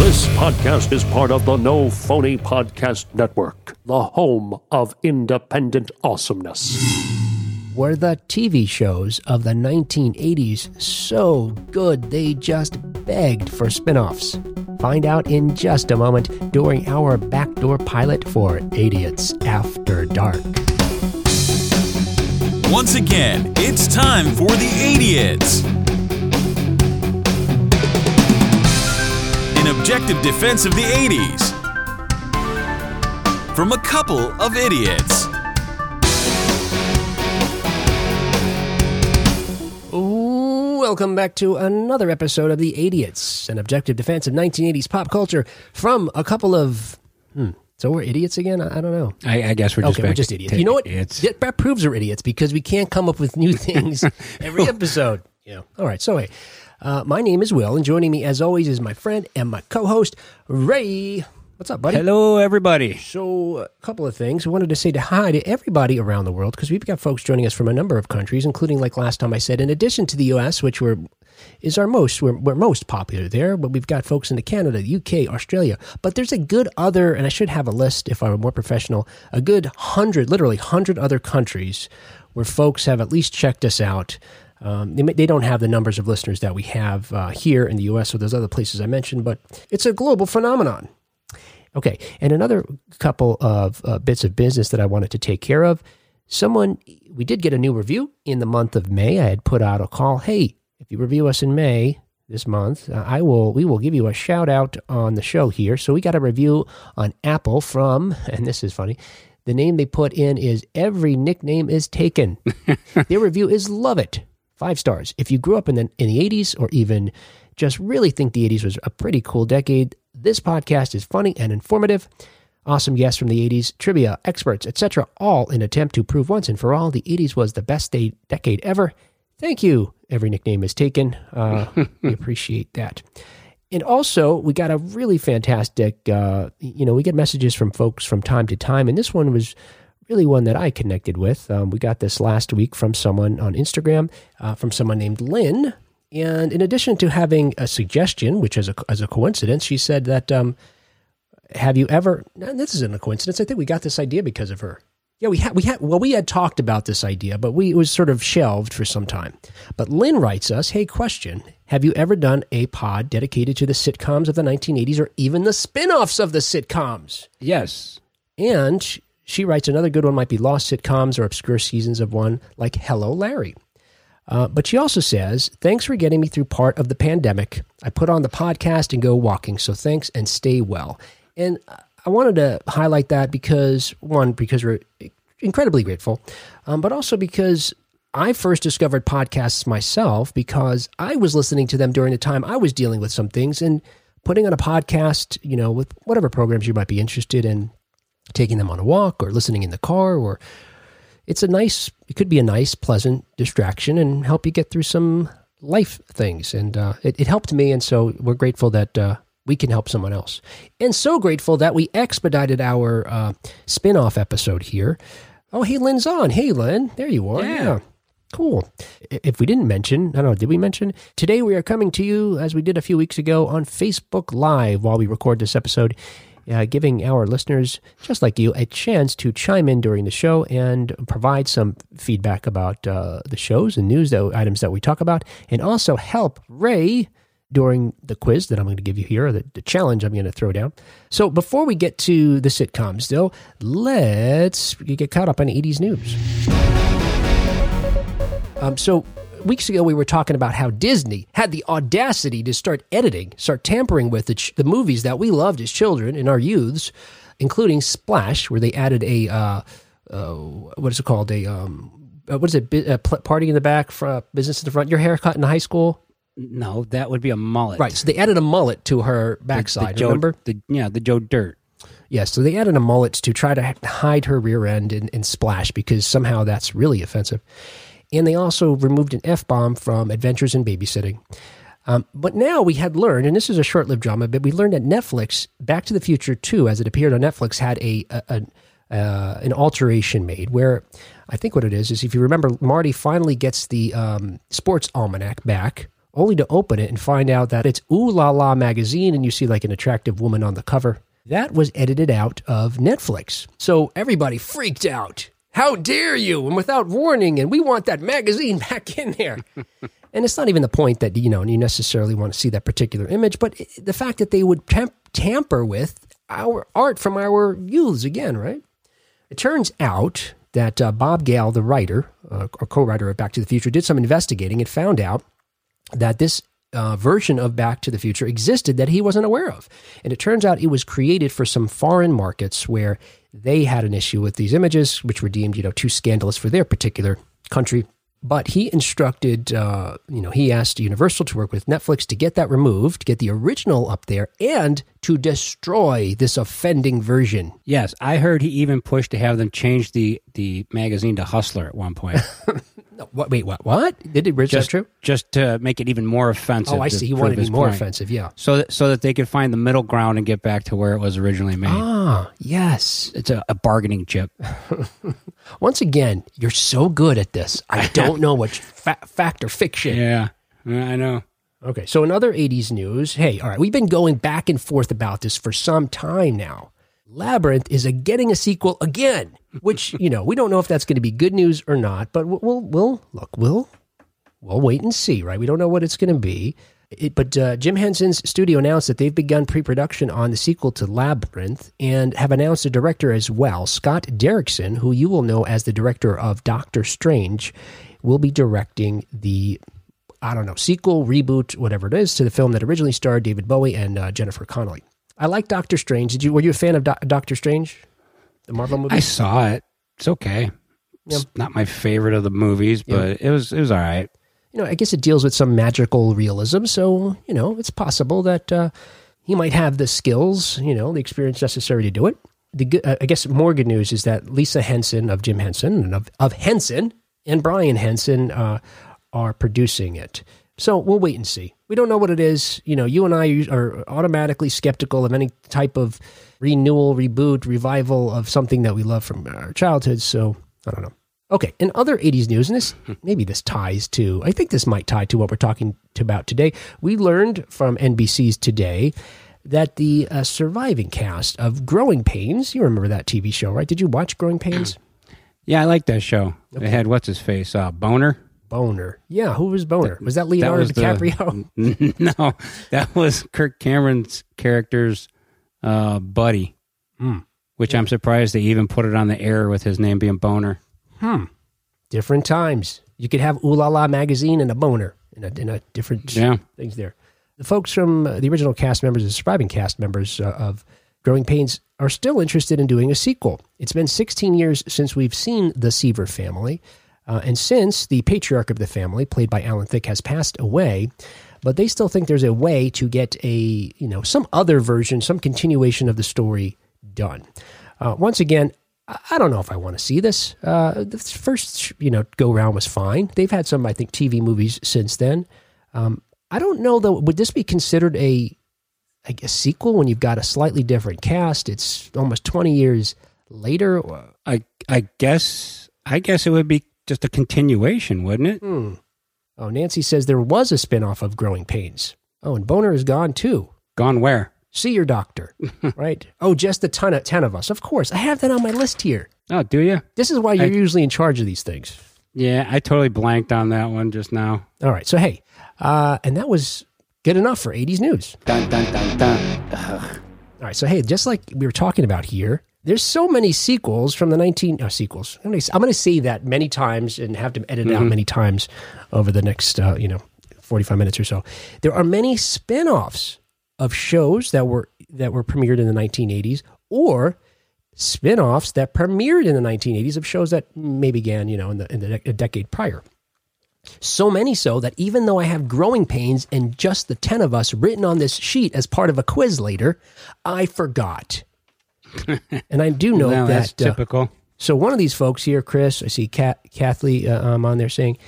This podcast is part of the No Phony Podcast Network, the home of independent awesomeness. Were the TV shows of the 1980s so good they just begged for spin offs? Find out in just a moment during our backdoor pilot for Idiots After Dark. Once again, it's time for the Idiots. An objective defense of the 80s. From a couple of idiots. Welcome back to another episode of The Idiots, an objective defense of 1980s pop culture from a couple of. Hmm, so we're idiots again? I, I don't know. I, I guess we're just okay, we're just idiots. to You know what? idiots. That, that proves we're idiots because we can't come up with new things every episode. You know. All right. So hey, uh, my name is Will, and joining me as always is my friend and my co-host Ray. What's up, buddy? Hello, everybody. So, a couple of things. I wanted to say to hi to everybody around the world because we've got folks joining us from a number of countries, including, like last time I said, in addition to the U.S., which we're is our most we're, we're most popular there, but we've got folks into Canada, the UK, Australia. But there's a good other, and I should have a list if I were more professional. A good hundred, literally hundred other countries where folks have at least checked us out. Um, they, may- they don't have the numbers of listeners that we have uh, here in the U.S. or those other places I mentioned, but it's a global phenomenon. Okay, and another couple of uh, bits of business that I wanted to take care of. Someone, we did get a new review in the month of May. I had put out a call. Hey, if you review us in May this month, uh, I will. We will give you a shout out on the show here. So we got a review on Apple from, and this is funny. The name they put in is every nickname is taken. Their review is love it, five stars. If you grew up in the in the eighties or even just really think the eighties was a pretty cool decade, this podcast is funny and informative. Awesome guests from the 80s, trivia, experts, etc., all in attempt to prove once and for all the 80s was the best day, decade ever. Thank you. Every nickname is taken. Uh, we appreciate that. And also, we got a really fantastic, uh, you know, we get messages from folks from time to time, and this one was really one that I connected with. Um, we got this last week from someone on Instagram, uh, from someone named Lynn. And in addition to having a suggestion, which is a, as a coincidence, she said that, um, have you ever, this isn't a coincidence. I think we got this idea because of her. Yeah, we had, we had, well, we had talked about this idea, but we, it was sort of shelved for some time. But Lynn writes us, hey, question. Have you ever done a pod dedicated to the sitcoms of the 1980s or even the spin offs of the sitcoms? Yes. And she writes another good one might be lost sitcoms or obscure seasons of one, like Hello Larry. Uh, but she also says, Thanks for getting me through part of the pandemic. I put on the podcast and go walking, so thanks and stay well. And I wanted to highlight that because, one, because we're incredibly grateful, um, but also because I first discovered podcasts myself because I was listening to them during the time I was dealing with some things and putting on a podcast, you know, with whatever programs you might be interested in, taking them on a walk or listening in the car or it's a nice it could be a nice pleasant distraction and help you get through some life things. And uh, it, it helped me. And so we're grateful that uh, we can help someone else. And so grateful that we expedited our uh, spin-off episode here. Oh hey lynn's on. Hey lynn. There you are. Yeah. Cool. If we didn't mention, I don't know, did we mention? Today we are coming to you, as we did a few weeks ago, on Facebook Live while we record this episode, uh, giving our listeners, just like you, a chance to chime in during the show and provide some feedback about uh, the shows and news that, items that we talk about, and also help Ray during the quiz that I'm going to give you here, or the, the challenge I'm going to throw down. So before we get to the sitcoms, though, let's get caught up on 80s news. Um, so weeks ago we were talking about how Disney had the audacity to start editing, start tampering with the, ch- the movies that we loved as children in our youths, including Splash, where they added a uh, uh, what is it called? A um, uh, what is it? Bi- uh, party in the back, fr- business in the front. Your haircut in high school, No, that would be a mullet. right? So they added a mullet to her backside. the Joe, remember? The, yeah, the Joe Dirt. Yes, so they added a mullet to try to hide her rear end in, in Splash because somehow that's really offensive. And they also removed an F bomb from Adventures in Babysitting. Um, but now we had learned, and this is a short lived drama, but we learned that Netflix, Back to the Future 2, as it appeared on Netflix, had a, a, a uh, an alteration made where I think what it is is if you remember, Marty finally gets the um, sports almanac back only to open it and find out that it's Ooh La La magazine and you see like an attractive woman on the cover. That was edited out of Netflix. So everybody freaked out. How dare you? And without warning, and we want that magazine back in there. and it's not even the point that, you know, you necessarily want to see that particular image, but the fact that they would tam- tamper with our art from our youths again, right? It turns out that uh, Bob Gale, the writer uh, or co writer of Back to the Future, did some investigating and found out that this uh, version of Back to the Future existed that he wasn't aware of. And it turns out it was created for some foreign markets where they had an issue with these images, which were deemed, you know, too scandalous for their particular country. But he instructed, uh, you know, he asked Universal to work with Netflix to get that removed, get the original up there, and to destroy this offending version. Yes, I heard he even pushed to have them change the the magazine to Hustler at one point. What, wait, what? What? Did it? Just true? just to make it even more offensive. Oh, I see. He wanted to be more point. offensive. Yeah. so that, so that they could find the middle ground and get back to where it was originally made. Ah, yes. It's a, a bargaining chip. Once again, you're so good at this. I don't know which fa- fact or fiction. Yeah, I know. Okay, so in other 80s news, hey, all right, we've been going back and forth about this for some time now. Labyrinth is a getting a sequel again, which, you know, we don't know if that's going to be good news or not, but we'll, we'll, look, we'll, we'll wait and see, right? We don't know what it's going to be. It, but uh, Jim Henson's studio announced that they've begun pre production on the sequel to Labyrinth and have announced a director as well. Scott Derrickson, who you will know as the director of Doctor Strange, will be directing the I don't know, sequel, reboot, whatever it is, to the film that originally starred David Bowie and uh, Jennifer Connelly. I like Doctor Strange. Did you? Were you a fan of Do- Doctor Strange, the Marvel movie? I saw it. It's okay. It's not my favorite of the movies, but it was it was all right. you know, I guess it deals with some magical realism. So you know, it's possible that uh, he might have the skills, you know, the experience necessary to do it. The uh, I guess more good news is that Lisa Henson of Jim Henson and of, of Henson and Brian Henson uh, are producing it. So we'll wait and see. We don't know what it is. You know, you and I are automatically skeptical of any type of renewal, reboot, revival of something that we love from our childhood. So I don't know. Okay, in other 80s news, and this maybe this ties to, I think this might tie to what we're talking about today. We learned from NBC's Today that the uh, surviving cast of Growing Pains, you remember that TV show, right? Did you watch Growing Pains? Yeah, I like that show. It had what's his face, uh, Boner. Boner. Yeah, who was Boner? Was that Leonardo the- DiCaprio? no, that was Kirk Cameron's character's uh, buddy. Hmm. Which I'm surprised they even put it on the air with his name being Boner. different times. You could have Ooh La La magazine and a boner in a, in a different Yeah. things there. The folks from uh, the original cast members, the surviving cast members uh, of Growing Pains, are still interested in doing a sequel. It's been 16 years since we've seen the Seaver family, uh, and since the patriarch of the family, played by Alan Thicke, has passed away. But they still think there's a way to get a you know some other version, some continuation of the story done. Uh, once again, I I don't know if I want to see this. Uh, the first, you know, go round was fine. They've had some, I think, TV movies since then. Um, I don't know though. Would this be considered a, a, a sequel when you've got a slightly different cast? It's almost twenty years later. I I guess I guess it would be just a continuation, wouldn't it? Hmm. Oh, Nancy says there was a spinoff of Growing Pains. Oh, and Boner is gone too. Gone where? See your doctor, right? Oh, just a ton of ten of us. Of course, I have that on my list here. Oh, do you? This is why you're I- usually in charge of these things. Yeah, I totally blanked on that one just now. All right. So, hey, uh, and that was good enough for 80s news. Dun dun dun dun. All right. So, hey, just like we were talking about here, there's so many sequels from the 19 uh, sequels. I'm going to say that many times and have to edit it out many times over the next, uh, you know, 45 minutes or so. There are many spin-offs of shows that were that were premiered in the 1980s or spin-offs that premiered in the 1980s of shows that may began, you know, in the in the a decade prior. So many so that even though I have growing pains and just the 10 of us written on this sheet as part of a quiz later, I forgot. and I do know that's that. uh, typical. so one of these folks here, Chris, I see Kat, Kathleen uh, um, on there saying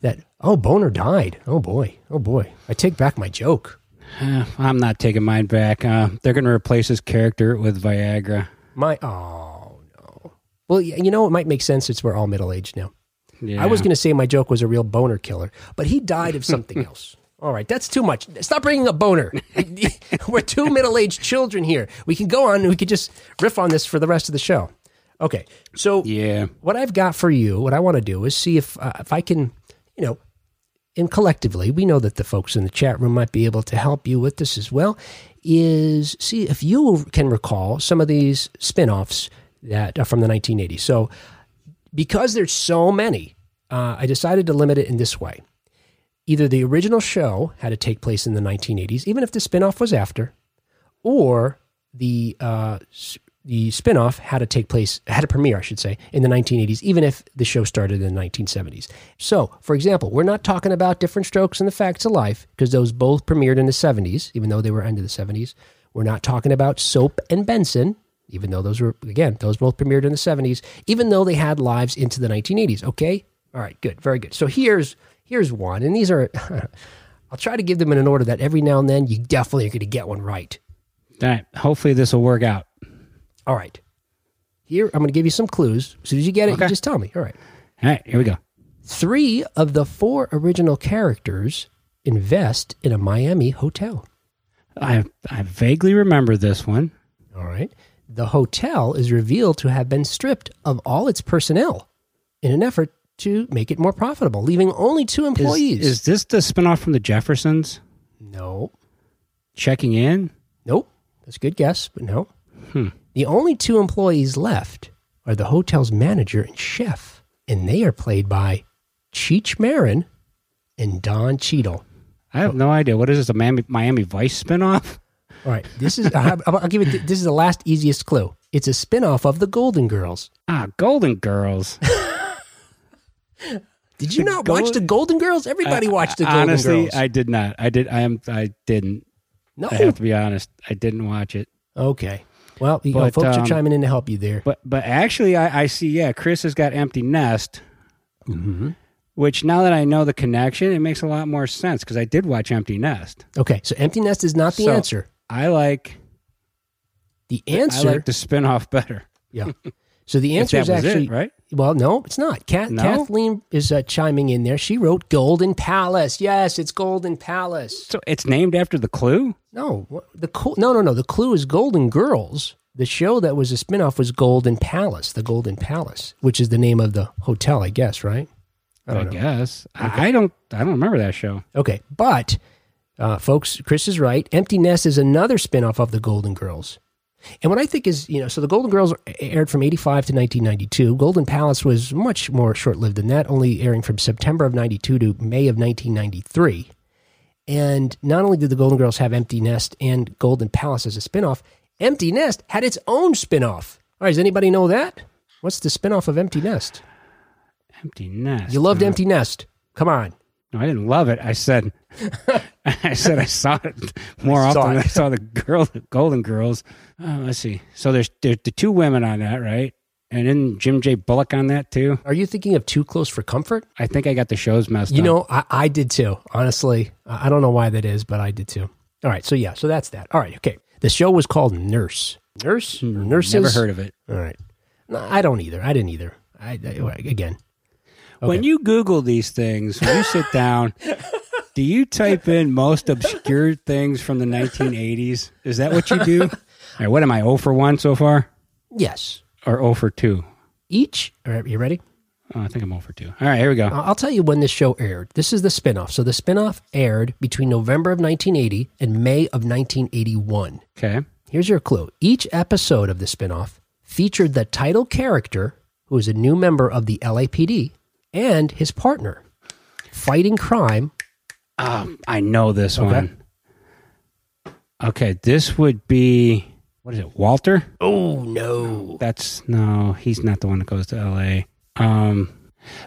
that, oh, Boner died. Oh, boy. Oh, boy. I take back my joke. Uh, I'm not taking mine back. Uh, they're going to replace his character with Viagra. My, oh, no. Well, you know, it might make sense since we're all middle aged now. Yeah. I was going to say my joke was a real boner killer, but he died of something else. All right, that's too much. Stop bringing a boner. We're two middle-aged children here. We can go on and we could just riff on this for the rest of the show. Okay, so Yeah. what I've got for you, what I want to do is see if uh, if I can, you know, and collectively, we know that the folks in the chat room might be able to help you with this as well. Is see if you can recall some of these spin-offs that are from the 1980s. So, because there's so many, uh, I decided to limit it in this way. Either the original show had to take place in the 1980s, even if the spin-off was after, or the uh, the spin-off had to take place had a premiere, I should say, in the 1980s, even if the show started in the 1970s. So, for example, we're not talking about Diff'rent Strokes and The Facts of Life because those both premiered in the 70s, even though they were end of the 70s. We're not talking about Soap and Benson, even though those were again those both premiered in the 70s, even though they had lives into the 1980s. Okay, all right, good, very good. So here's here's one, and these are. I'll try to give them in an order that every now and then you definitely are going to get one right. All right. Hopefully this will work out. All right. Here, I'm going to give you some clues. As soon as you get it, you just tell me. All right. All right. Here we go. Three of the four original characters invest in a Miami hotel. I I vaguely remember this one. All right. The hotel is revealed to have been stripped of all its personnel in an effort to make it more profitable, leaving only two employees. is this the spinoff from the Jeffersons? no. Checking in? Nope. That's a good guess, but no. Hmm. The only two employees left are the hotel's manager and chef, and they are played by Cheech Marin and Don Cheadle. I have no idea. What is this? A Miami, Miami Vice spinoff? All right, this is I'll, I'll give it. This is the last easiest clue. It's a spinoff of the Golden Girls. Ah, Golden Girls. Did you The not watch Gold- the Golden Girls? Everybody I- watched the Golden honestly, Girls. Honestly, I did not. I did. I am. I didn't. no. I have to be honest. I didn't watch it. Okay. Well, you know, But, folks are um, chiming in to help you there. But but actually, I, I see. Yeah, Chris has got Empty Nest. Mm-hmm. Which now that I know the connection, it makes a lot more sense because I did watch Empty Nest. Okay, so Empty Nest is not the So- answer. I like. The answer. I like the spinoff better. yeah. So the answer is that was it, actually right. Well, no, it's not. Kat, No? Kathleen is uh, chiming in there. She wrote Golden Palace. Yes, it's Golden Palace. So it's named after the clue. No, the cl- no, no, no. The clue is Golden Girls. The show that was a spinoff was Golden Palace, the Golden Palace, which is the name of the hotel, I guess, right? I I, guess. I, I don't. I don't remember that show. Okay, but uh, folks, Chris is right. Empty Nest is another spinoff of the Golden Girls. And what I think is, you know, so the Golden Girls aired from 85 to 1992. Golden Palace was much more short lived than that, only airing from September of 92 to May of 1993. And not only did the Golden Girls have Empty Nest and Golden Palace as a spinoff, Empty Nest had its own spinoff. All right, does anybody know that? What's the spinoff of Empty Nest? Empty Nest. You loved Uh, Empty Nest. Come on. No, I didn't love it. I said. I said I saw it more I often than it. I saw the girl, the Golden Girls. Uh, let's see. So there's there's the two women on that, right? And then Jim J. Bullock on that too. Are you thinking of Too Close for Comfort? I think I got the shows messed You up. know, I, I did too. Honestly, I don't know why that is, but I did too. All right, so yeah, so that's that. All right, okay. The show was called Nurse. Nurse or nurses. Hmm, Never heard of it. All right, no, I don't either. I didn't either. I, I again. When you Google these things, when you sit down, do you type in most obscure things from the 1980s? Is that what you do? All right, what am I, 0 for 1 so far? Yes, Or 0 for 2? each. All right, you ready? Oh, I think I'm 0 for 2. All right, here we go. I'll tell you when this show aired. This is the spinoff. So the spinoff aired between November of 1980 and May of 1981. Okay. Here's your clue. Each episode of the spinoff featured the title character, who is a new member of the LAPD, and his partner, fighting crime. Um, I know this Okay. one. Okay, this would be what is it? Walter? Oh no! That's no, he's not the one that goes to L.A. Um,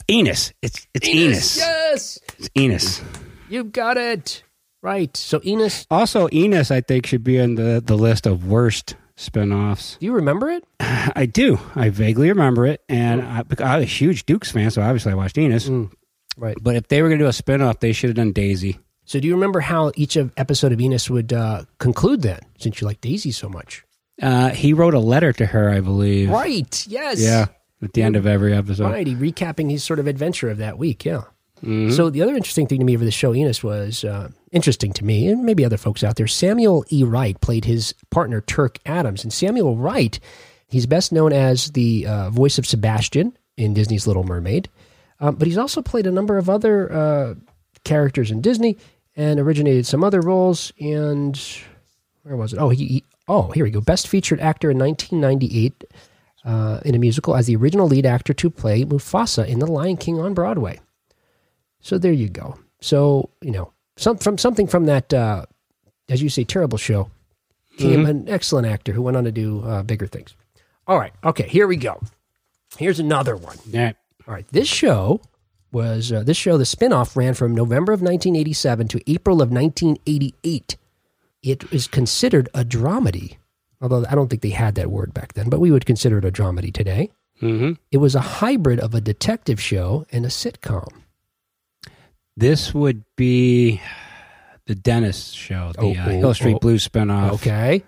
Enos. It's it's Enos. Yes, It's Enos. you got it right. So Enos, Also, Enos, I think, should be on the the list of worst spinoffs. do you remember it? I do. I vaguely remember it, and I, I'm a huge Dukes fan, so obviously I watched Enos. Right. But if they were going to do a spinoff, they should have done Daisy. So do you remember how each of episode of Enos would uh, conclude? Then, since you like Daisy so much, Uh, he wrote a letter to her, I believe. right? Yes. Yeah, at the end of every episode. Right. He recapping his sort of adventure of that week. Yeah. So the other interesting thing to me over the show, Enos, was uh, interesting to me, and maybe other folks out there. Samuel E. Wright played his partner Turk Adams, and Samuel Wright, he's best known as the uh, voice of Sebastian in Disney's Little Mermaid, um, but he's also played a number of other uh, characters in Disney and originated some other roles. And where was it? Oh, he, he oh here we go. Best featured actor in 1998 uh, in a musical as the original lead actor to play Mufasa in The Lion King on Broadway. So there you go. So you know, some from something from that, uh, as you say, terrible show, came an excellent actor who went on to do uh, bigger things. All right, okay, here we go. Here's another one. Yeah. All right, this show was uh, this show. The spinoff ran from November of 1987 to April of 1988. It is considered a dramedy, although I don't think they had that word back then, but we would consider it a dramedy today. hmm It was a hybrid of a detective show and a sitcom. This would be the Dennis show, the Oh, uh, oh, Hill Street oh. Blues spinoff. Okay.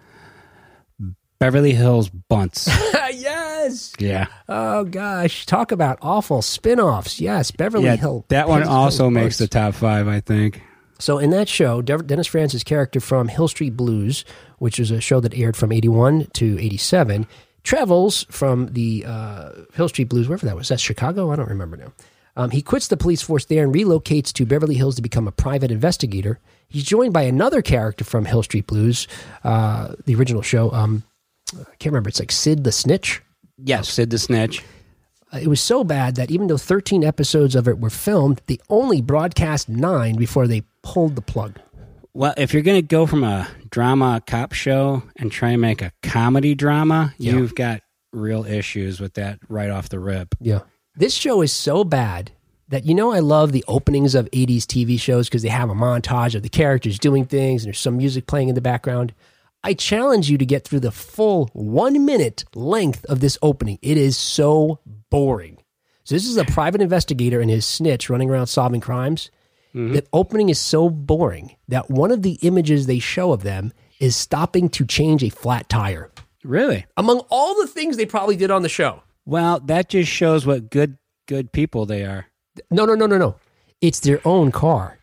Beverly Hills Buntz. yes. yeah. Oh gosh, talk about awful spin-offs. Yes, Beverly Yeah. Hill. That one Hills also Buntz. makes the top five, I think. So in that show, De- Dennis Franz's character from Hill Street Blues, which is a show that aired from 81 to 87, travels from the uh, Hill Street Blues, wherever that was. That's Chicago? I don't remember now. Um, he quits the police force there and relocates to Beverly Hills to become a private investigator. He's joined by another character from Hill Street Blues, uh, the original show. Um, I can't remember. It's like Sid the Snitch. Yes. Sid the Snitch. Uh, It was so bad that even though 13 episodes of it were filmed, they only broadcast nine before they pulled the plug. Well, if you're going to go from a drama cop show and try and make a comedy drama, Yeah. you've got real issues with that right off the rip. Yeah. This show is so bad that you know I love the openings of 80s TV shows because they have a montage of the characters doing things and there's some music playing in the background. I challenge you to get through the full 1 minute length of this opening. It is so boring. So this is a private investigator and his snitch running around solving crimes. Mm-hmm. The opening is so boring that one of the images they show of them is stopping to change a flat tire. Really? Among all the things they probably did on the show. Well, that just shows what good good people they are. No, no, no, no, no. It's their own car.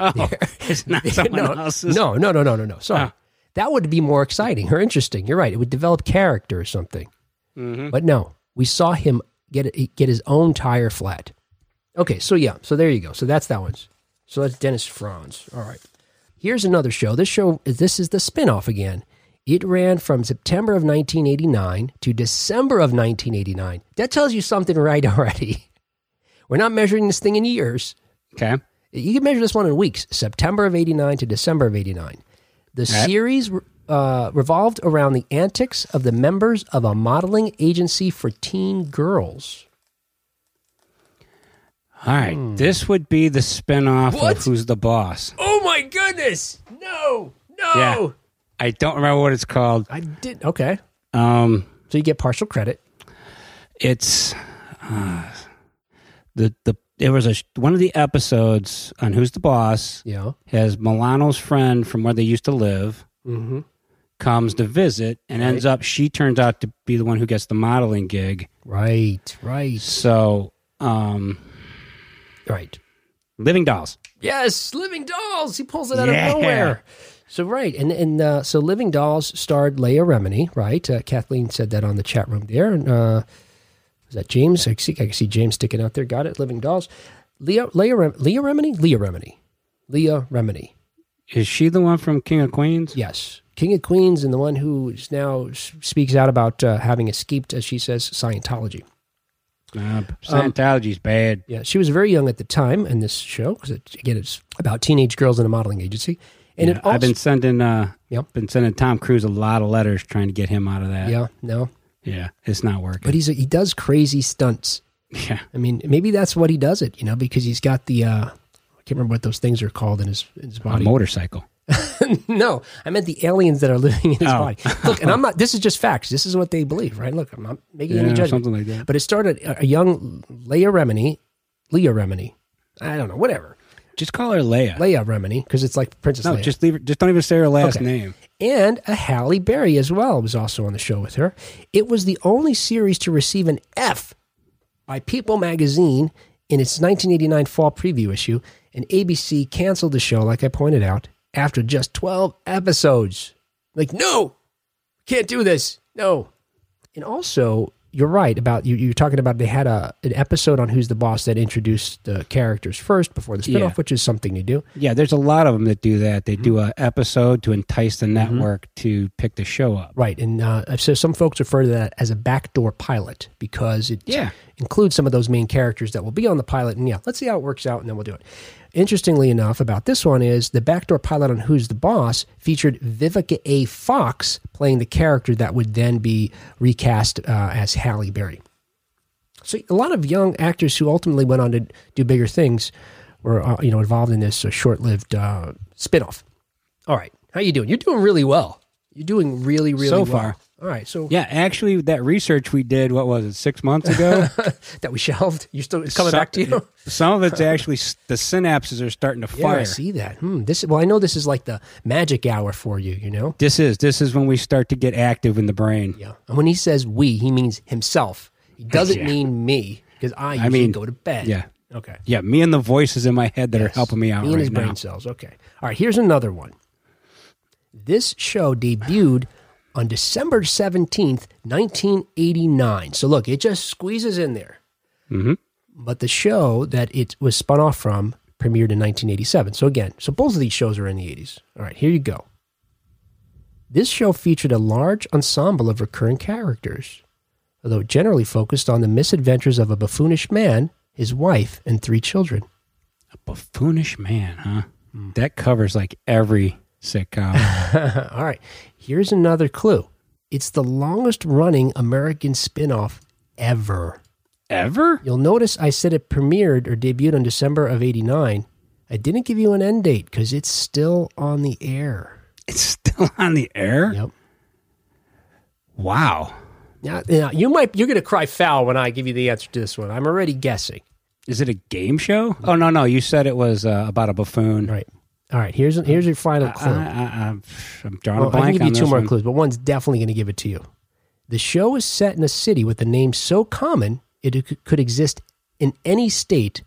Oh, it's not someone no, else's. no, no, no, no, no, no. Sorry. Oh. That would be more exciting or interesting. You're right. It would develop character or something. Mm-hmm. But no, we saw him get get his own tire flat. Okay, so yeah, so there you go. So that's that one's. So that's Dennis Franz. All right. Here's another show. This show this is the spin-off again. It ran from September of 1989 to December of 1989. That tells you something right already. We're not measuring this thing in years. Okay. You can measure this one in weeks, September of 89 to December of 89. The right. series uh, revolved around the antics of the members of a modeling agency for teen girls. All right. This would be the spinoff What? of Who's the Boss. Oh my goodness! No, no. Yeah. I don't remember what it's called. I did. Okay. Um, So you get partial credit. it's uh, the the it was a one of the episodes on Who's the Boss Yeah. has Milano's friend from where they used to live Mm-hmm. comes to visit and ends up she turns out to be the one who gets the modeling gig. Right. Right. So, um, Right. Living Dolls. Yes, Living Dolls. He pulls it out Yeah. of nowhere. So right, and and uh, so Living Dolls starred Leah Remini, right? Uh, Kathleen said that on the chat room there. And uh, was that James? I see, I can see James sticking out there. Got it. Living Dolls. Leah, Leah, Rem, Leah Remini, Leah Remini, Leah Remini. Is she the one from King of Queens? Yes, King of Queens, and the one who is now speaks out about uh, having escaped, as she says, Scientology. Uh, Scientology's bad. Yeah, she was very young at the time in this show because it, again, it's about teenage girls in a modeling agency, and Yeah, it also I've been sending uh Yep. been sending Tom Cruise a lot of letters trying to get him out of that. yeah no, Yeah, it's not working. but he's a, he does crazy stunts. yeah. I mean, maybe that's what he does it, you know, because he's got the uh, I can't remember what those things are called in his in his A body. motorcycle. no, I meant the aliens that are living in his Oh. body. Look, and I'm not. This is just facts. This is what they believe, right? Look, I'm not making any judgment. something like that. But it started a, a young Leah Remini, Leah Remini. I don't know, whatever. Just call her Leia. Leia Remini, because it's like Princess no, Leia. just leave her. Just don't even say her last Okay. name. and a Halle Berry as well was also on the show with her. It was the only series to receive an F by People magazine in its 1989 fall preview issue, and ABC canceled the show, like I pointed out, after just 12 episodes. Like, no, can't do this. No. And also, you're right about you. You're talking about they had a an episode on Who's the Boss that introduced the characters first before the spinoff, Yeah. which is something to do. Yeah, there's a lot of them that do that. They Mm-hmm. do an episode to entice the network to pick the show up. Right. And uh, so some folks refer to that as a backdoor pilot because it Yeah. Includes some of those main characters that will be on the pilot. And yeah, let's see how it works out and then we'll do it. Interestingly enough, about this one is the backdoor pilot on Who's the Boss featured Vivica A. Fox playing the character that would then be recast uh, as Halle Berry. So a lot of young actors who ultimately went on to do bigger things were uh, you know involved in this uh, short-lived uh, spinoff. All right, how you doing? You're doing really well. You're doing really really So well. far. All right, so Yeah, actually, that research we did, what was it, six months ago? that we shelved. You still it's coming Some- back to you. Some of it's actually the synapses are starting to Yeah, I fire. see that. Hmm, this well, I know this is like the magic hour for you. You know. This is this is when we start to get active in the brain. Yeah. And when he says we, he means himself. He doesn't Yeah. mean me because I usually mean, go to bed. yeah. Okay. Yeah, me and the voices in my head that are helping me out Me and right his brain cells. Okay. All right. Here's another one. This show debuted on December 17th, 1989. So look, it just squeezes in there. Mhm. But the show that it was spun off from premiered in 1987. So again, so both of these shows are in the 80s. All right, here you go. This show featured a large ensemble of recurring characters, although generally focused on the misadventures of a buffoonish man, his wife, and three children. A buffoonish man, huh? Hmm. That covers like every sitcom. All right. Here's another clue. It's the longest running American spin-off ever. Ever? You'll notice I said it premiered or debuted on December of 89. I didn't give you an end date because it's still on the air. It's still on the air? Yep. Wow. Now, now you might you're gonna cry foul when I give you the answer to this one. I'm already guessing. Is it a game show? Oh no, no. You said it was uh, about a buffoon. Right. All right. Here's here's your final clue. I, am drawing Well, a blank I can give you two more one. clues, but one's definitely going to give it to you. The show is set in a city with a name so common it could exist in any state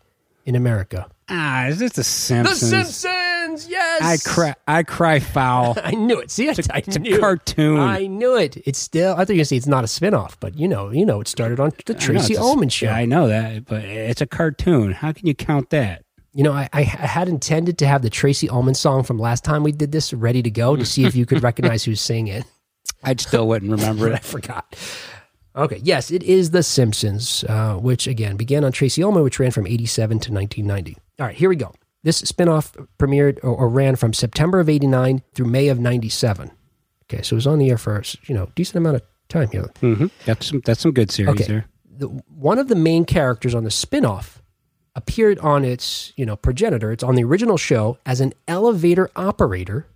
in America. Ah, is this The Simpsons? The Simpsons? Yes. I cry. I cry foul. I knew it. See, I, I It's a knew. it. cartoon. I knew it. It's still. I thought you were going to say it's not a spinoff, but you know, you know, it started on the Tracey it's Ullman show. Yeah, I know that, but it's a cartoon. How can you count that? You know, I, I had intended to have the Tracey Ullman song from last time we did this ready to go to see if you could recognize who's singing it. I still wouldn't remember it. I forgot. Okay, yes, it is The Simpsons, uh, which again began on Tracey Ullman, which ran from 87 to 1990. All right, here we go. This spinoff premiered or, or ran from September of 89 through May of 97. Okay, so it was on the air for you know decent amount of time here. hmm That's some. That's some good series Okay. there. the, one of the main characters on the spin-off appeared on its you know progenitor it's on the original show as an elevator operator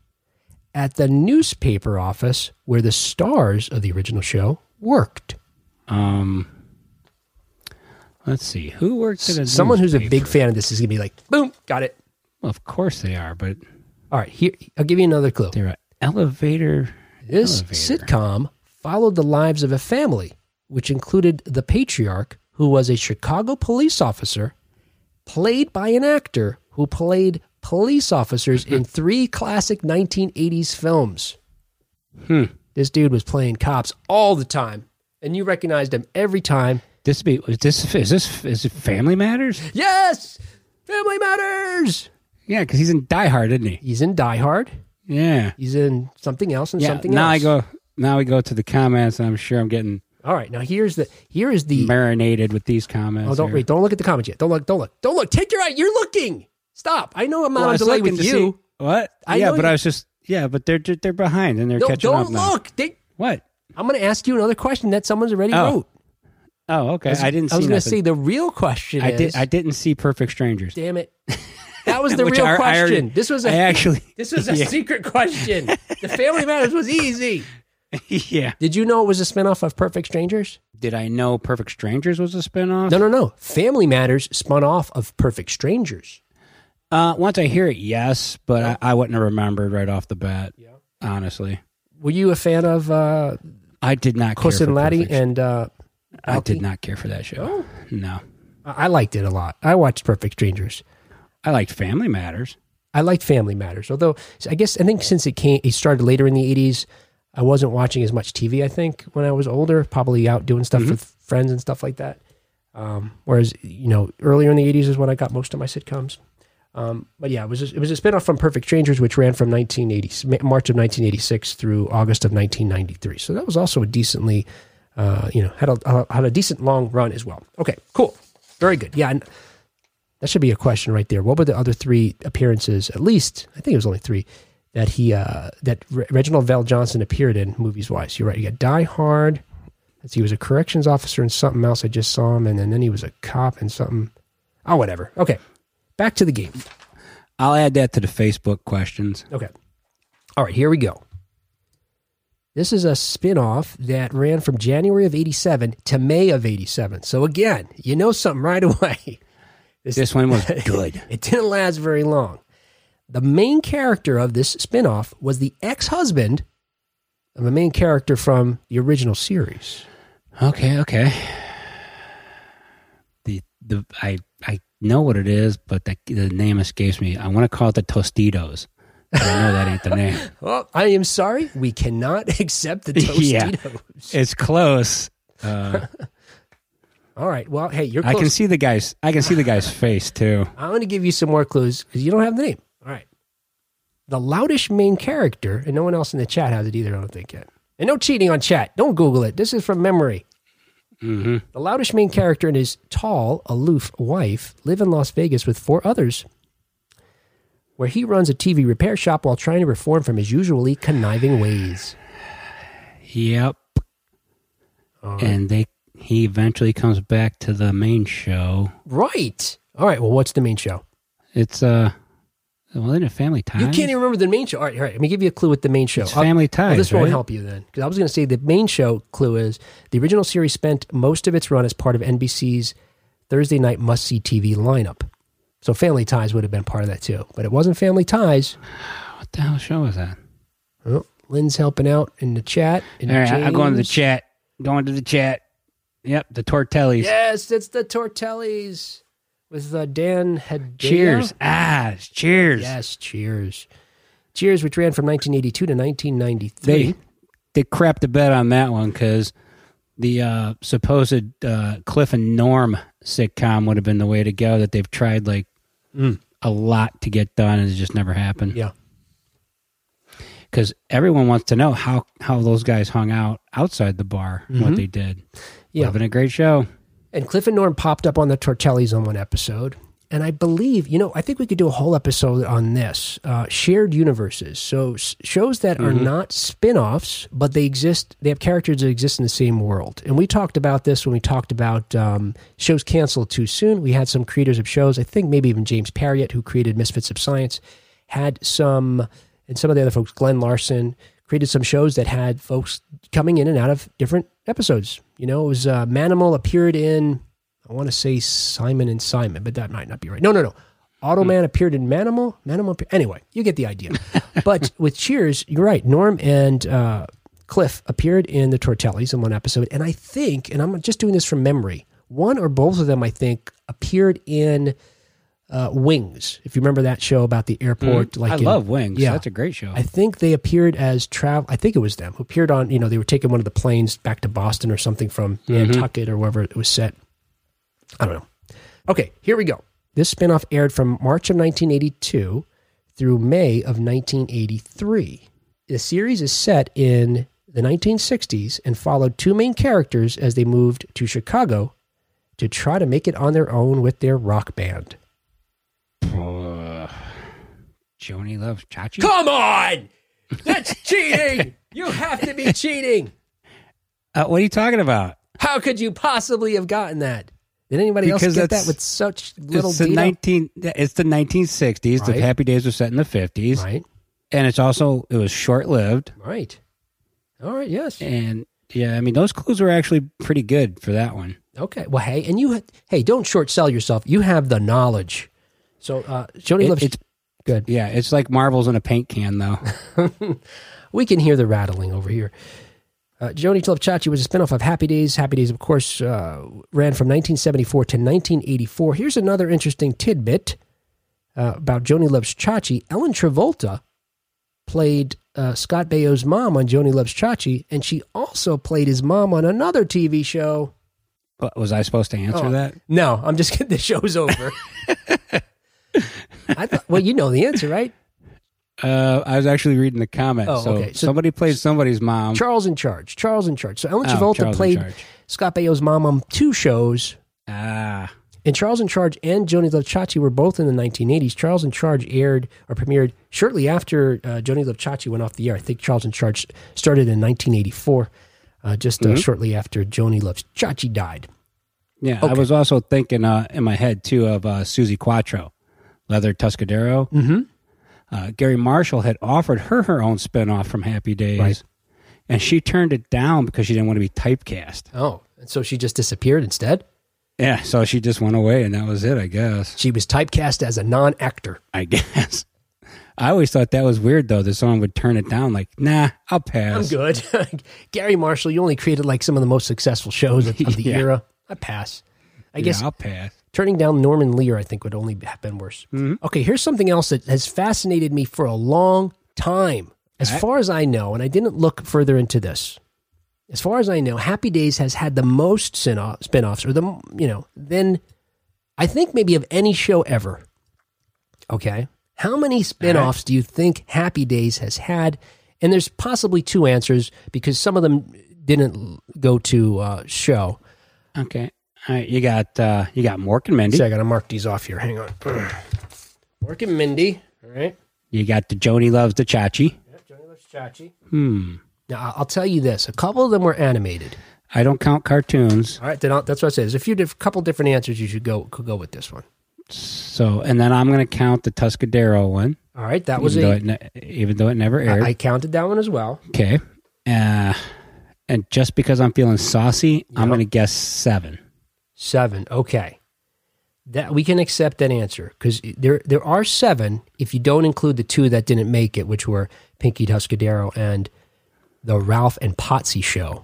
at the newspaper office where the stars of the original show worked Um, let's see. Who works at a someone who's a big fan of this is gonna be like boom got it Well, of course they are, but all right here i'll give you another clue they're an elevator. this elevator. sitcom followed the lives of a family which included the patriarch who was a chicago police officer played by an actor who played police officers in three classic 1980s films. Hmm. This dude was playing cops all the time, and you recognized him every time. This be is this is this is it Family Matters? Yes, Family Matters. Yeah, because he's in Die Hard, isn't he? He's in Die Hard. Yeah. He's in something else and Yeah. something now else. I go. Now we go to the comments, and I'm sure I'm getting All right, now here's the here is the. marinated with these comments. Oh, don't here. wait! Don't look at the comments yet. Don't look! Don't look! Don't look! Take your eye. You're looking. Stop! I know I'm not Well, I on was delay with you. see- what? I yeah, but you- I was just yeah, but they're they're behind and they're No, catching up don't look. They, What? I'm going to ask you another question that someone's already Oh, wrote. Oh, okay. I, didn't see. I was going to say the real question I is. did. I didn't see Perfect Strangers. Damn it! That was the real I- I question. already- this was a I actually. this was a Yeah. secret question. The Family Matters was easy. yeah. Did you know it was a spinoff of Perfect Strangers? Did I know Perfect Strangers was a spinoff? No, no, no. Family Matters spun off of Perfect Strangers. Uh, once I hear it, yes, but I, I wouldn't have remembered right off the bat. Yeah. Honestly, Were you a fan of uh, I did not care Cousin for Laddie Perfect- and uh, I did not care for that show. Oh. No. I I liked it a lot. I watched Perfect Strangers. I liked Family Matters. I liked Family Matters, although I guess I think since it came, it started later in the '80s. I wasn't watching as much TV. I think when I was older, probably out doing stuff with friends and stuff like that. Um, whereas you know, earlier in the '80s is when I got most of my sitcoms. Um, but yeah, it was a, it was a spinoff from Perfect Strangers, which ran from 1980 March of 1986 through August of 1993. So that was also a decently, uh, you know, had a had a decent long run as well. Okay, cool, very good. Yeah, and that should be a question right there. What were the other three appearances? At least I think it was only three that he uh, that Re- Reginald VelJohnson appeared in movies wise. You're right. You got Die Hard. He was a corrections officer in something else. I just saw him, and then, then he was a cop in something. Oh, whatever. Okay, back to the game. I'll add that to the Facebook questions. Okay. All right, here we go. This is a spin-off that ran from January of 87 to May of 87. So again, you know something right away. This one was good. It didn't last very long. The main character of this spin-off was the ex-husband of a main character from the original series. Okay, okay. The the I I know what it is, but the, the name escapes me. I want to call it the Tostitos. But I know that ain't the name. Well, I am sorry, we cannot accept the Yeah. Tostitos. It's close. Uh, All right. Well, hey, you're I can see the guy's. I can see the guy's face too. I'm going to give you some more clues because you don't have the name. Right. The loutish main character, and no one else in the chat has it either, I don't think yet. And no cheating on chat. Don't Google it. This is from memory. hmm The loutish main character and his tall, aloof wife live in Las Vegas with four others, where he runs a TV repair shop while trying to reform from his usually conniving ways. Yep. And they he eventually comes back to the main show. Right. All right. Well, what's the main show? It's uh, well, then a family ties. You can't even remember the main show. All right. All right. Let me give you a clue with the main show. It's family ties. Well, this right? won't help you then, because I was going to say the main show clue is the original series spent most of its run as part of NBC's Thursday night must see TV lineup. So Family Ties would have been part of that too, but it wasn't Family Ties. What the hell show was that? Oh, Lynn's helping out in the chat. And All right, I'm going to the chat. Going to the chat. Yep, the Tortellis. Yes, it's the Tortellis with uh, Dan Hedaya. Cheers. Ah, cheers. Yes, cheers. Cheers, which ran from 1982 to 1993. They they crapped the bed on that one because the uh, supposed uh, Cliff and Norm sitcom would have been the way to go. That they've tried like a lot to get done, and it just never happened. yeah. Because everyone wants to know how how those guys hung out outside the bar, and what they did. Mm-hmm. Yeah. Been a great show. And Cliff and Norm popped up on the Tortellis on one episode. And I believe, you know, I think we could do a whole episode on this uh, shared universes. So shows that are not spin offs, but they exist, they have characters that exist in the same world. And we talked about this when we talked about um, shows canceled too soon. We had some creators of shows, I think maybe even James Parriott, who created Misfits of Science, had some, and some of the other folks, Glen Larson, created some shows that had folks coming in and out of different episodes. You know, it was uh, Manimal appeared in, I want to say Simon and Simon, but that might not be right. No, no, no. Automan appeared in Manimal. Manimal. Appear- anyway, you get the idea. but with Cheers, you're right. Norm and uh, Cliff appeared in the Tortellis in one episode, and I think, and I'm just doing this from memory, one or both of them, I think, appeared in uh, Wings. If you remember that show about the airport, like I in- love Wings. yeah. that's a great show. I think they appeared as travel. I think it was them who appeared on. You know, they were taking one of the planes back to Boston or something from Nantucket or wherever it was set. I don't know. Okay, here we go. This spinoff aired from March of 1982 through May of 1983. The series is set in the 1960s and followed two main characters as they moved to Chicago to try to make it on their own with their rock band. Uh, Joanie loves Chachi. Come on! That's cheating! You have to be cheating! Uh, what are you talking about? How could you possibly have gotten that? Did anybody Because else get that with such little it's the detail? nineteen. It's the nineteen sixties. Right. The Happy Days were set in the fifties, Right, and it's also it was short lived. right. All right, yes. And yeah, I mean those clues were actually pretty good for that one. Okay. Well, hey, and you, hey, don't short sell yourself. You have the knowledge. So, uh, Jody It- loves. it's good. yeah, it's like marbles in a paint can though. We can hear the rattling over here. Uh, Joanie Love Chachi was a spinoff of Happy Days. Happy Days, of course, uh, ran from 1974 to 1984. Here's another interesting tidbit uh, about Joanie Loves Chachi. Ellen Travolta played uh, Scott Baio's mom on Joanie Loves Chachi, and she also played his mom on another TV show. What, was I supposed to answer Oh. that? No, I'm just kidding. The show's over. I thought, well, you know the answer, right? Uh, I was actually reading the comments. Oh, so, okay. So- somebody played somebody's mom. Charles in Charge. Charles in Charge. So Ellen Oh, Travolta Charles played. Scott Baio's mom on two shows. Ah, And Charles in Charge and Joanie Love Chachi were both in the 1980s. Charles in Charge aired or premiered shortly after uh, Joanie Love Chachi went off the air. I think Charles in Charge started in 1984, uh, just Mm-hmm. uh, shortly after Joanie Love Chachi died. yeah. I was also thinking uh, in my head too of uh, Suzi Quatro, Leather Tuscadero. Mm-hmm. Uh, Garry Marshall had offered her her own spinoff from Happy Days, Right. and she turned it down because she didn't want to be typecast. Oh, and so she just disappeared instead? Yeah, so she just went away, and that was it. I guess. She was typecast as a non actor. I guess. I always thought that was weird though that someone would turn it down. Like, nah, I'll pass. I'm good. Garry Marshall, you only created like some of the most successful shows of, of the Yeah. era. I pass. I Yeah, guess I'll pass. Turning down Norman Lear, I think, would only have been worse. Okay, here's something else that has fascinated me for a long time. As far as I know, and I didn't look further into this, as far as I know, Happy Days has had the most spin-off, spin-offs, or the, you know, then I think maybe of any show ever. Okay. How many spin-offs do you think Happy Days has had? And there's possibly two answers because some of them didn't go to uh, show. Okay. All right, you got uh, you got Mork and Mindy. See, I got to mark these off here. Hang on. Mork and Mindy. All right. You got the Joanie loves the Chachi. Johnny Loves Chachi. Hmm. Now, I'll tell you this. A couple of them were animated. I don't count cartoons. All right. Then I'll, that's what I said. There's a few diff- couple different answers you should go could go with this one. So, and then I'm going to count the Tuscadero one, All right. That was even, though it ne- even though it never aired. I, I counted that one as well. okay. Uh, and just because I'm feeling saucy, I'm going to guess seven. Seven. Okay. That we can accept that answer because there there are seven if you don't include the two that didn't make it, which were Pinky Tuscadero and the Ralph and Potsy show.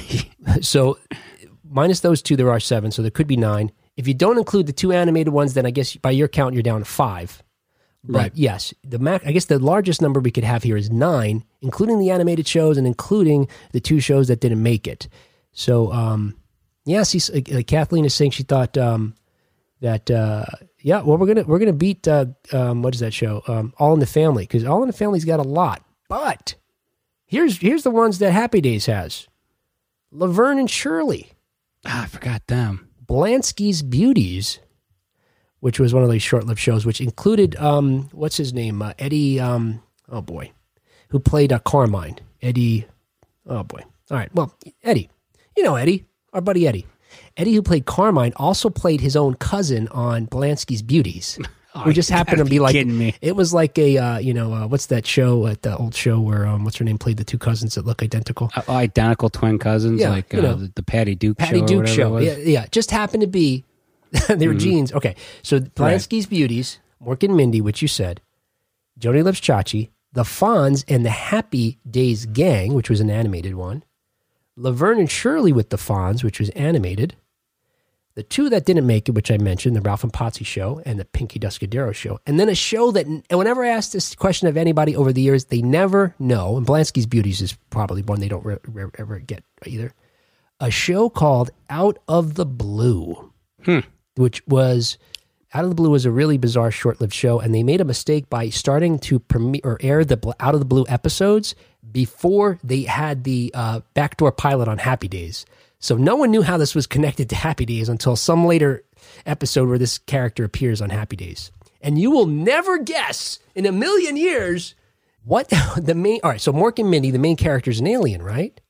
so minus those two, there are seven. So there could be nine. If you don't include the two animated ones, then I guess by your count, you're down to five. But Right. yes, the mac. I guess the largest number we could have here is nine, including the animated shows and including the two shows that didn't make it. So, um, yeah, like Kathleen is saying she thought um, that uh, yeah, well, we're gonna we're gonna beat uh, um, what is that show? Um, All in the Family because All in the Family's got a lot. But here's here's the ones that Happy Days has: Laverne and Shirley, Ah, I forgot them. Blansky's Beauties, which was one of those short-lived shows, which included um, what's his name, uh, Eddie. Um, oh boy, who played uh, Carmine? Eddie. Oh boy. All right. Well, Eddie. You know Eddie, our buddy Eddie. Eddie, who played Carmine, also played his own cousin on Blansky's Beauties. We just happened to be be like kidding me. it was like a uh, you know uh, what's that show at the old show where um, what's her name played the two cousins that look identical Uh, identical twin cousins, Yeah, like you uh, know. the, the Patty Duke Patty show. Duke show. Yeah, yeah. Just happened to be they were genes. Okay. So Blansky's Beauties, Mork and Mindy, which you said, Joanie Loves Chachi, The Fonz and the Happy Days Gang, which was an animated one, Laverne and Shirley with the Fonz, which was animated. The two that didn't make it, which I mentioned, the Ralph and Potsy show and the Pinky Tuscadero show. And then a show that, and whenever I ask this question of anybody over the years, they never know. And Blansky's Beauties is probably one they don't re- re- ever get either a show called Out of the Blue, hmm. which was Out of the Blue was a really bizarre short-lived show, and they made a mistake by starting to premiere or air the Out of the Blue episodes before they had the uh, backdoor pilot on Happy Days. So no one knew how this was connected to Happy Days until some later episode where this character appears on Happy Days, and you will never guess in a million years what the main. All right, so Mork and Mindy, the main character is an alien, right?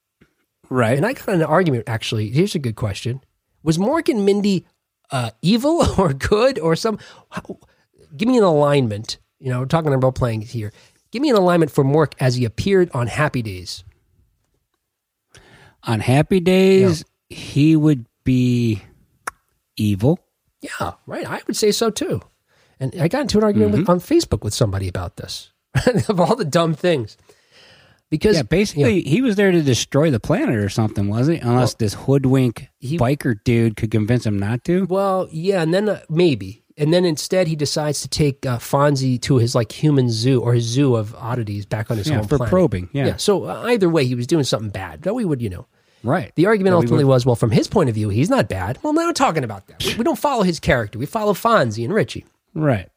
Right. And I got an argument actually. Here's a good question: Was Mork and Mindy uh, evil or good or some? How, give me an alignment. You know, we're talking about playing here. Give me an alignment for Mork as he appeared on Happy Days. On Happy Days, he would be evil. Yeah, right. I would say so too. And I got into an argument with, on Facebook with somebody about this of all the dumb things. Because Yeah, basically, he was there to destroy the planet or something, wasn't he? Unless this hoodwink he- biker dude could convince him not to. Well, yeah, and then uh, maybe, and then instead he decides to take uh, Fonzie to his like human zoo or his zoo of oddities back on his Yeah, home for planet. probing. Yeah, yeah So uh, either way, he was doing something bad. That we would, you know. right. The argument Yeah, ultimately would- was, well, from his point of view, he's not bad. Well, we're not talking about that. We, we don't follow his character. We follow Fonzie and Richie. right.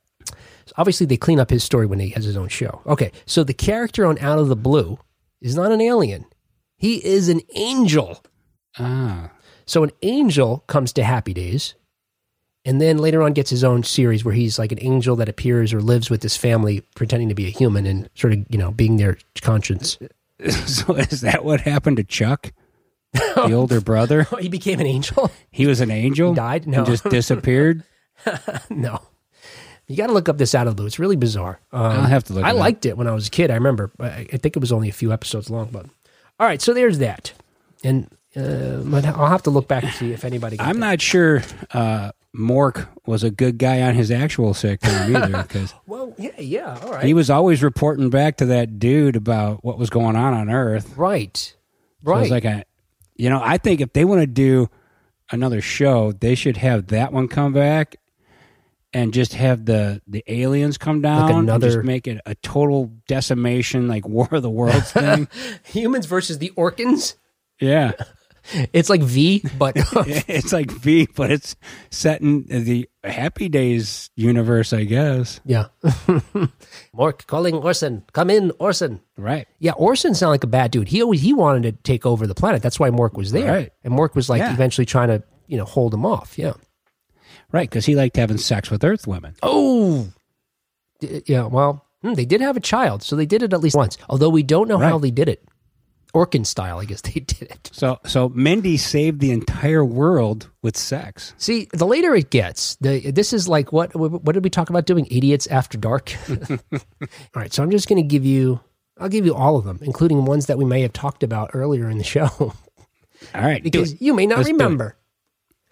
So obviously, they clean up his story when he has his own show. Okay, so the character on Out of the Blue is not an alien. He is an angel. Ah, So an angel comes to Happy Days, and then later on gets his own series where he's like an angel that appears or lives with his family, pretending to be a human and sort of you know being their conscience. so is that what happened to Chuck, the older brother? he became an angel. He was an angel. He died? No. and just disappeared. no, you got to look up this Out of the Blue. It's really bizarre. Um, I'll have to look. I it up. liked it when I was a kid. I remember. I, I think it was only a few episodes long, but all right. So there's that, and uh, I'll have to look back and see if anybody. Got I'm that. not sure uh, Mork was a good guy on his actual sitcom either, because Well, yeah, yeah. All right. he was always reporting back to that dude about what was going on on Earth. right. So Right. it's like a, you know, I think if they want to do another show, they should have that one come back and just have the the aliens come down and another- just make it a total decimation, like War of the Worlds thing. Humans versus the Orkans. yeah, It's like V, but it's like V, but it's set in the Happy Days universe, I guess. yeah. Mork calling Orson. Come in, Orson. Right. Yeah, Orson sounded like a bad dude. He always he wanted to take over the planet. That's why Mork was there. Right. And Mork was like Yeah. eventually trying to, you know, hold him off. Yeah. Right, because he liked having sex with Earth women. Oh. D- Yeah, well, hmm, they did have a child, so they did it at least once. Although we don't know how they did it. Orkan style, I guess they did it. So, so Mindy saved the entire world with sex. See, the later it gets, the this is like what what did we talk about doing? Idiots after dark. all right, so I'm just going to give you I'll give you all of them, including ones that we may have talked about earlier in the show All right, do because it. you may not Let's do it. remember.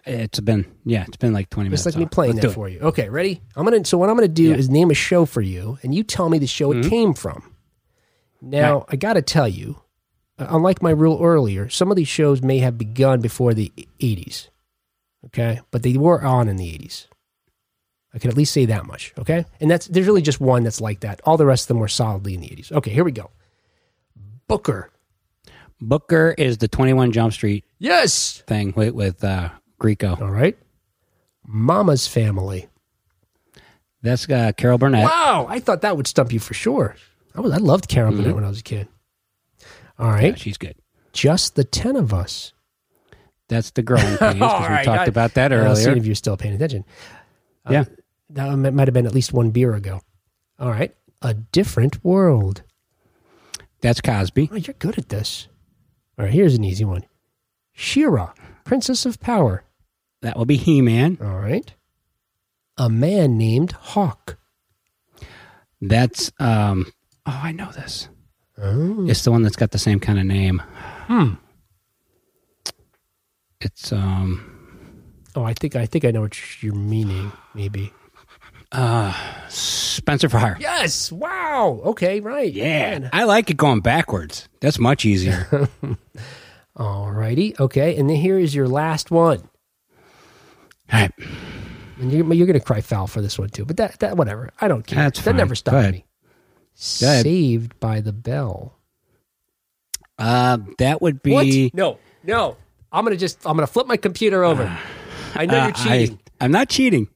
It's been yeah, it's been like twenty minutes. Just like me playing Let's that for you. Okay, ready? I'm gonna. So what I'm gonna do Yeah. Mm-hmm. is name a show for you, and you tell me the show it came from. Now I got to tell you, uh, unlike my rule earlier, some of these shows may have begun before the 80s. Okay, but they were on in the 80s. I can at least say that much. Okay, and that's there's really just one that's like that. All the rest of them were solidly in the 80s. Okay, here we go. Booker. Booker is the Twenty One Jump Street Yes. thing with with uh, Grieco. All right. Mama's Family. That's uh, Carol Burnett. Wow, I thought that would stump you for sure. I was I loved Carol Burnett when I was a kid. All Mm-hmm. Yeah, she's good. just the ten of us. That's the girl in Queens, 'cause All we right, talked I- about that I'll see earlier. if you're still paying attention. yeah, That might have been at least one beer ago. All right, a different world. that's Cosby. Oh, you're good at this. All right, here's an easy one. She-Ra, Princess of Power. That will be He Man. All right, a man named Hawk. That's um. Oh, I know this. Oh. It's the one that's got the same kind of name. Hmm. It's um. Oh, I think I think I know what you're meaning. Maybe. Uh, Spencer for Hire. Yes. Wow. Okay. Right. Yeah, Man. I like it going backwards. That's much easier. All righty. Okay. And then here is your last one. All right, And you're, you're going to cry foul for this one too. But that, that whatever. I don't care. That's that fine. never stopped me. Saved by the Bell. uh, that would be. What? No. No. I'm going to just, I'm going to flip my computer over. I know Uh, you're cheating. I, I'm not cheating.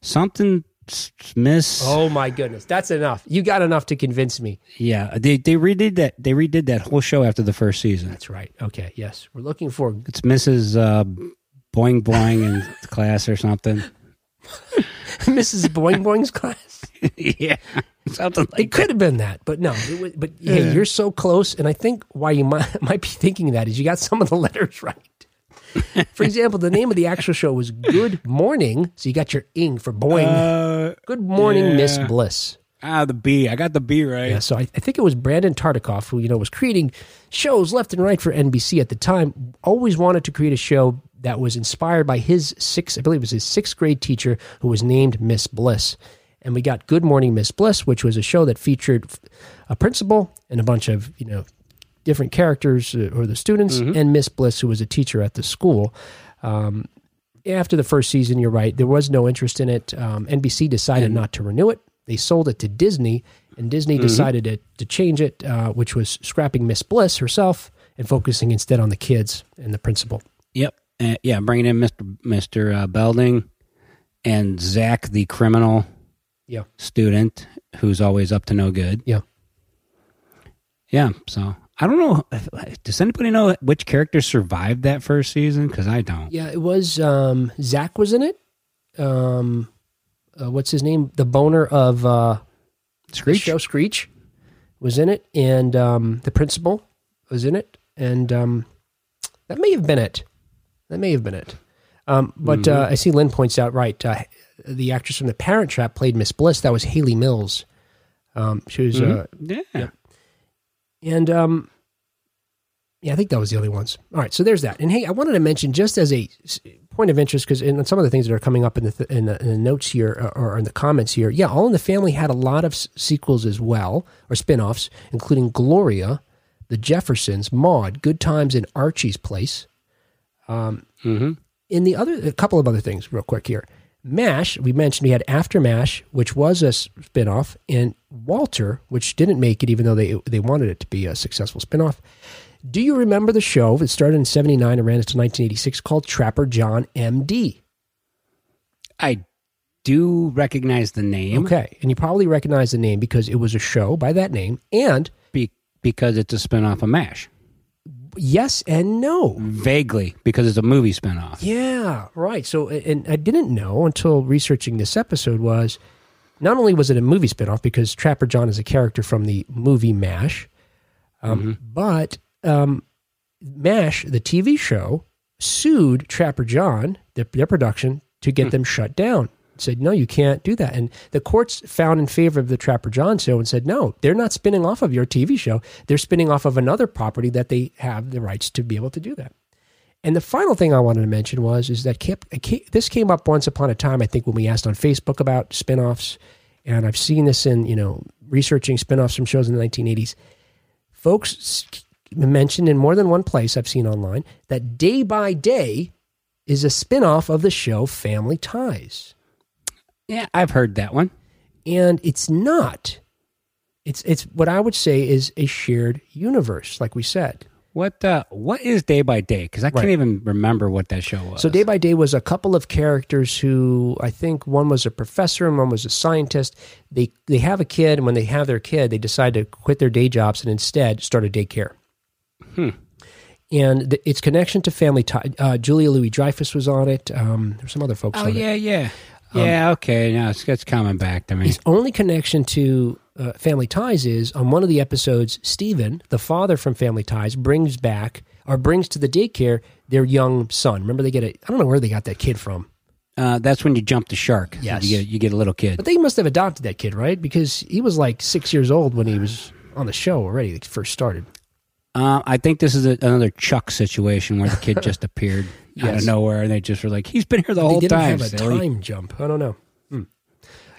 Something miss. oh my goodness. That's enough. You got enough to convince me. Yeah, they they redid that. They redid that whole show after the first season. That's right. Okay. Yes. We're looking for It's Mrs. Uh, Boing Boing in class or something. Mrs. Boing Boing's class. yeah, something It could have been that, but no. It was, but hey, you're so close, and I think why you might might be thinking that is you got some of the letters right. For example, the name of the actual show was Good Morning, so you got your ing for boing. Uh, Good Morning, Miss. Bliss. ah, the B. I got the B right. Yeah, so I, I think it was Brandon Tartikoff who you know was creating shows left and right for NBC at the time. Always wanted to create a show that was inspired by his sixth, I believe it was his sixth grade teacher who was named Miss Bliss. And we got Good Morning Miss Bliss, which was a show that featured a principal and a bunch of you know different characters uh, or the students, and Miss Bliss, who was a teacher at the school. Um, after the first season, you're right, there was no interest in it. Um, NBC decided not to renew it. They sold it to Disney, and Disney decided to, to change it, uh, which was scrapping Miss Bliss herself and focusing instead on the kids and the principal. Yep. Uh, yeah, bringing in Mr. Mr. Uh, Belding and Zach, the criminal Yeah. student who's always up to no good. Yeah. Yeah. So I don't know. if- Does anybody know which character survived that first season? Because I don't. Yeah, it was um, Zach was in it. Um, uh, what's his name? The boner of uh, Screech. show Screech was in it, and um, the principal was in it, and um, that may have been it. That may have been it. Um, but uh, I see Lynn points out right. Uh, the actress from The Parent Trap played Miss Bliss. That was Hayley Mills. Um, she was, uh, Yeah. and um, yeah, I think that was the only ones. All right, so there's that. And hey, I wanted to mention just as a point of interest because in some of the things that are coming up in the th- in, the, in the notes here uh, or in the comments here, yeah, All in the Family had a lot of s- sequels as well or spin-offs, including Gloria, The Jeffersons, Maude, Good Times, and Archie's Place. Mm-hmm. In the other, a couple of other things, real quick here. MASH, we mentioned we had After MASH, which was a spinoff, and Walter, which didn't make it, even though they they wanted it to be a successful spinoff. Do you remember the show? It started in '79 and ran until 1986, called Trapper John M.D. I do recognize the name Okay, and you probably recognize the name because it was a show by that name, and be, because it's a spinoff of MASH. Yes and no. Vaguely, because it's a movie spinoff. Yeah, right. So, and I didn't know until researching this episode was not only was it a movie spinoff because Trapper John is a character from the movie MASH, um, but um, MASH, the TV show, sued Trapper John, their, their production, to get them shut down. Said, no, you can't do that. And the courts found in favor of the Trapper John show and said, no, they're not spinning off of your TV show. They're spinning off of another property that they have the rights to be able to do that. And the final thing I wanted to mention was is that this came up once upon a time. I think when we asked on Facebook about spinoffs, and I've seen this in you know researching spinoffs from shows in the 1980s. Folks mentioned in more than one place I've seen online that Day by Day is a spinoff of the show Family Ties, Yeah, I've heard that one. and it's not. It's it's what I would say is a shared universe, like we said. What uh, what is Day by Day? Because I can't Right. even remember what that show was. So Day by Day was a couple of characters who I think one was a professor and one was a scientist. They they have a kid, and when they have their kid, they decide to quit their day jobs and instead start a daycare. Hmm. And the, its connection to family tie. Uh, Julia Louis Dreyfus was on it. Um, there were some other folks oh on it. yeah, yeah, yeah. Okay, now it's, it's coming back to me. His only connection to uh, Family Ties is on one of the episodes, Stephen, the father from Family Ties, brings back or brings to the daycare their young son. Remember, they get a, I don't know where they got that kid from. Uh, that's when you jump the shark. Yes. you get you get a little kid. But they must have adopted that kid, right? Because he was like six years old when he was on the show already, like first started. Uh, I think this is a, another Chuck situation where the kid just appeared out of nowhere, and they just were like, "He's been here the They whole didn't time." have a silly." time jump. I don't know. Hmm.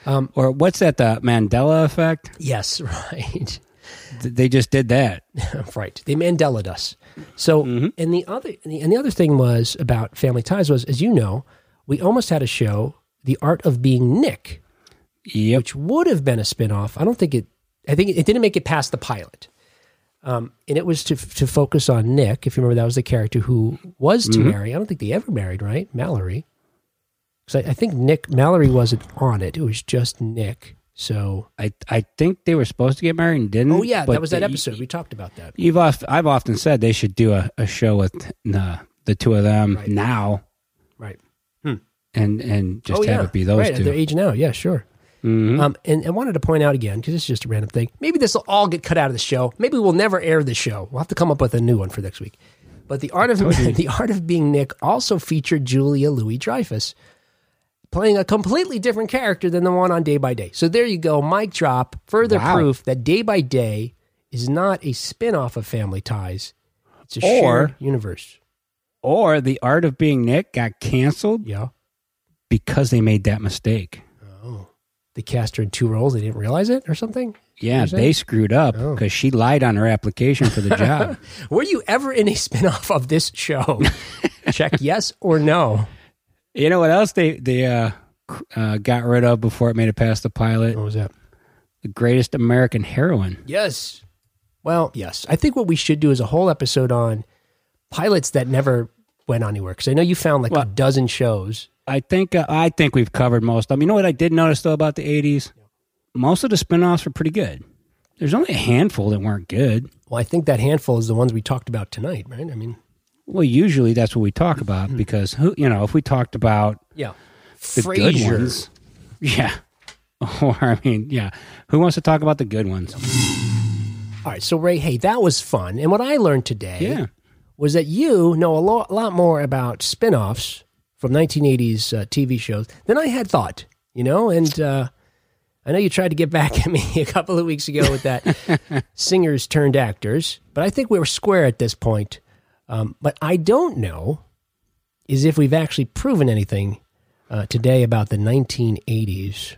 Um, or what's that? The Mandela effect? Yes, right. They just did that. right. They Mandelaed us. So, mm-hmm. and the other and the, and the other thing was about Family Ties was, as you know, we almost had a show, The Art of Being Nick, Yep. which would have been a spinoff. I don't think it. I think it didn't make it past the pilot. Um, and it was to to focus on Nick. If you remember, that was the character who was to marry. I don't think they ever married, right? Mallory. Because I, I think Nick Mallory wasn't on it. It was just Nick. So, I I think they were supposed to get married and didn't. oh yeah, that was that episode. We talked about that. You've oft, I've often said they should do a, a show with the the two of them Right. now, Right. and and just oh have yeah, it be those right, At two. their age now, yeah, sure. Mhm. Um, and I wanted to point out again because it's just a random thing. Maybe this will all get cut out of the show. Maybe we'll never air the show. We'll have to come up with a new one for next week. But the art of the art of being Nick also featured Julia Louis Dreyfus playing a completely different character than the one on Day by Day. So there you go, mic drop. Further Wow. proof that Day by Day is not a spin-off of Family Ties. It's a Or- shared universe. Or the art of being Nick got canceled Yeah. because they made that mistake. Oh. they cast her in two roles. They didn't realize it or something. Yeah, they screwed up Oh. because she lied on her application for the job. Were you ever in a spinoff of this show? Check yes or no. you know what else they they uh, uh, got rid of before it made it past the pilot? What was that? The greatest American heroine. Yes. Well, yes. I think what we should do is a whole episode on pilots that never went anywhere. Because I know you found like a dozen shows. I think uh, I think we've covered most. of them. You know what I did notice though about the '80s? Most of the spin-offs were pretty good. There's only a handful that weren't good. Well, I think that handful is the ones we talked about tonight, right? I mean, Well, usually that's what we talk about Mm-hmm. because who you know if we talked about yeah. the good ones, yeah. Or I mean, yeah. Who wants to talk about the good ones? All right. So, Ray, hey, that was fun. And what I learned today Yeah. was that you know a lot, lot more about spin offs from 1980s uh, TV shows than I had thought, you know? And uh, I know you tried to get back at me a couple of weeks ago with that singers turned actors, but I think we were square at this point. Um, but I don't know is if we've actually proven anything uh, today about the 1980s.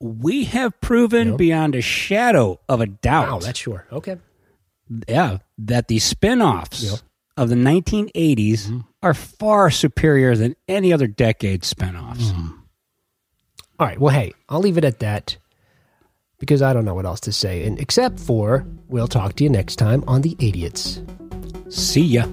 We have proven beyond a shadow of a doubt. Wow, that's sure. Okay. yeah, that the spin-offs Yep. Of the 1980s Mm-hmm. are far superior than any other decade spin-offs. Mm-hmm. All right. Well, hey, I'll leave it at that because I don't know what else to say. And except for we'll talk to you next time on the Idiots. See ya.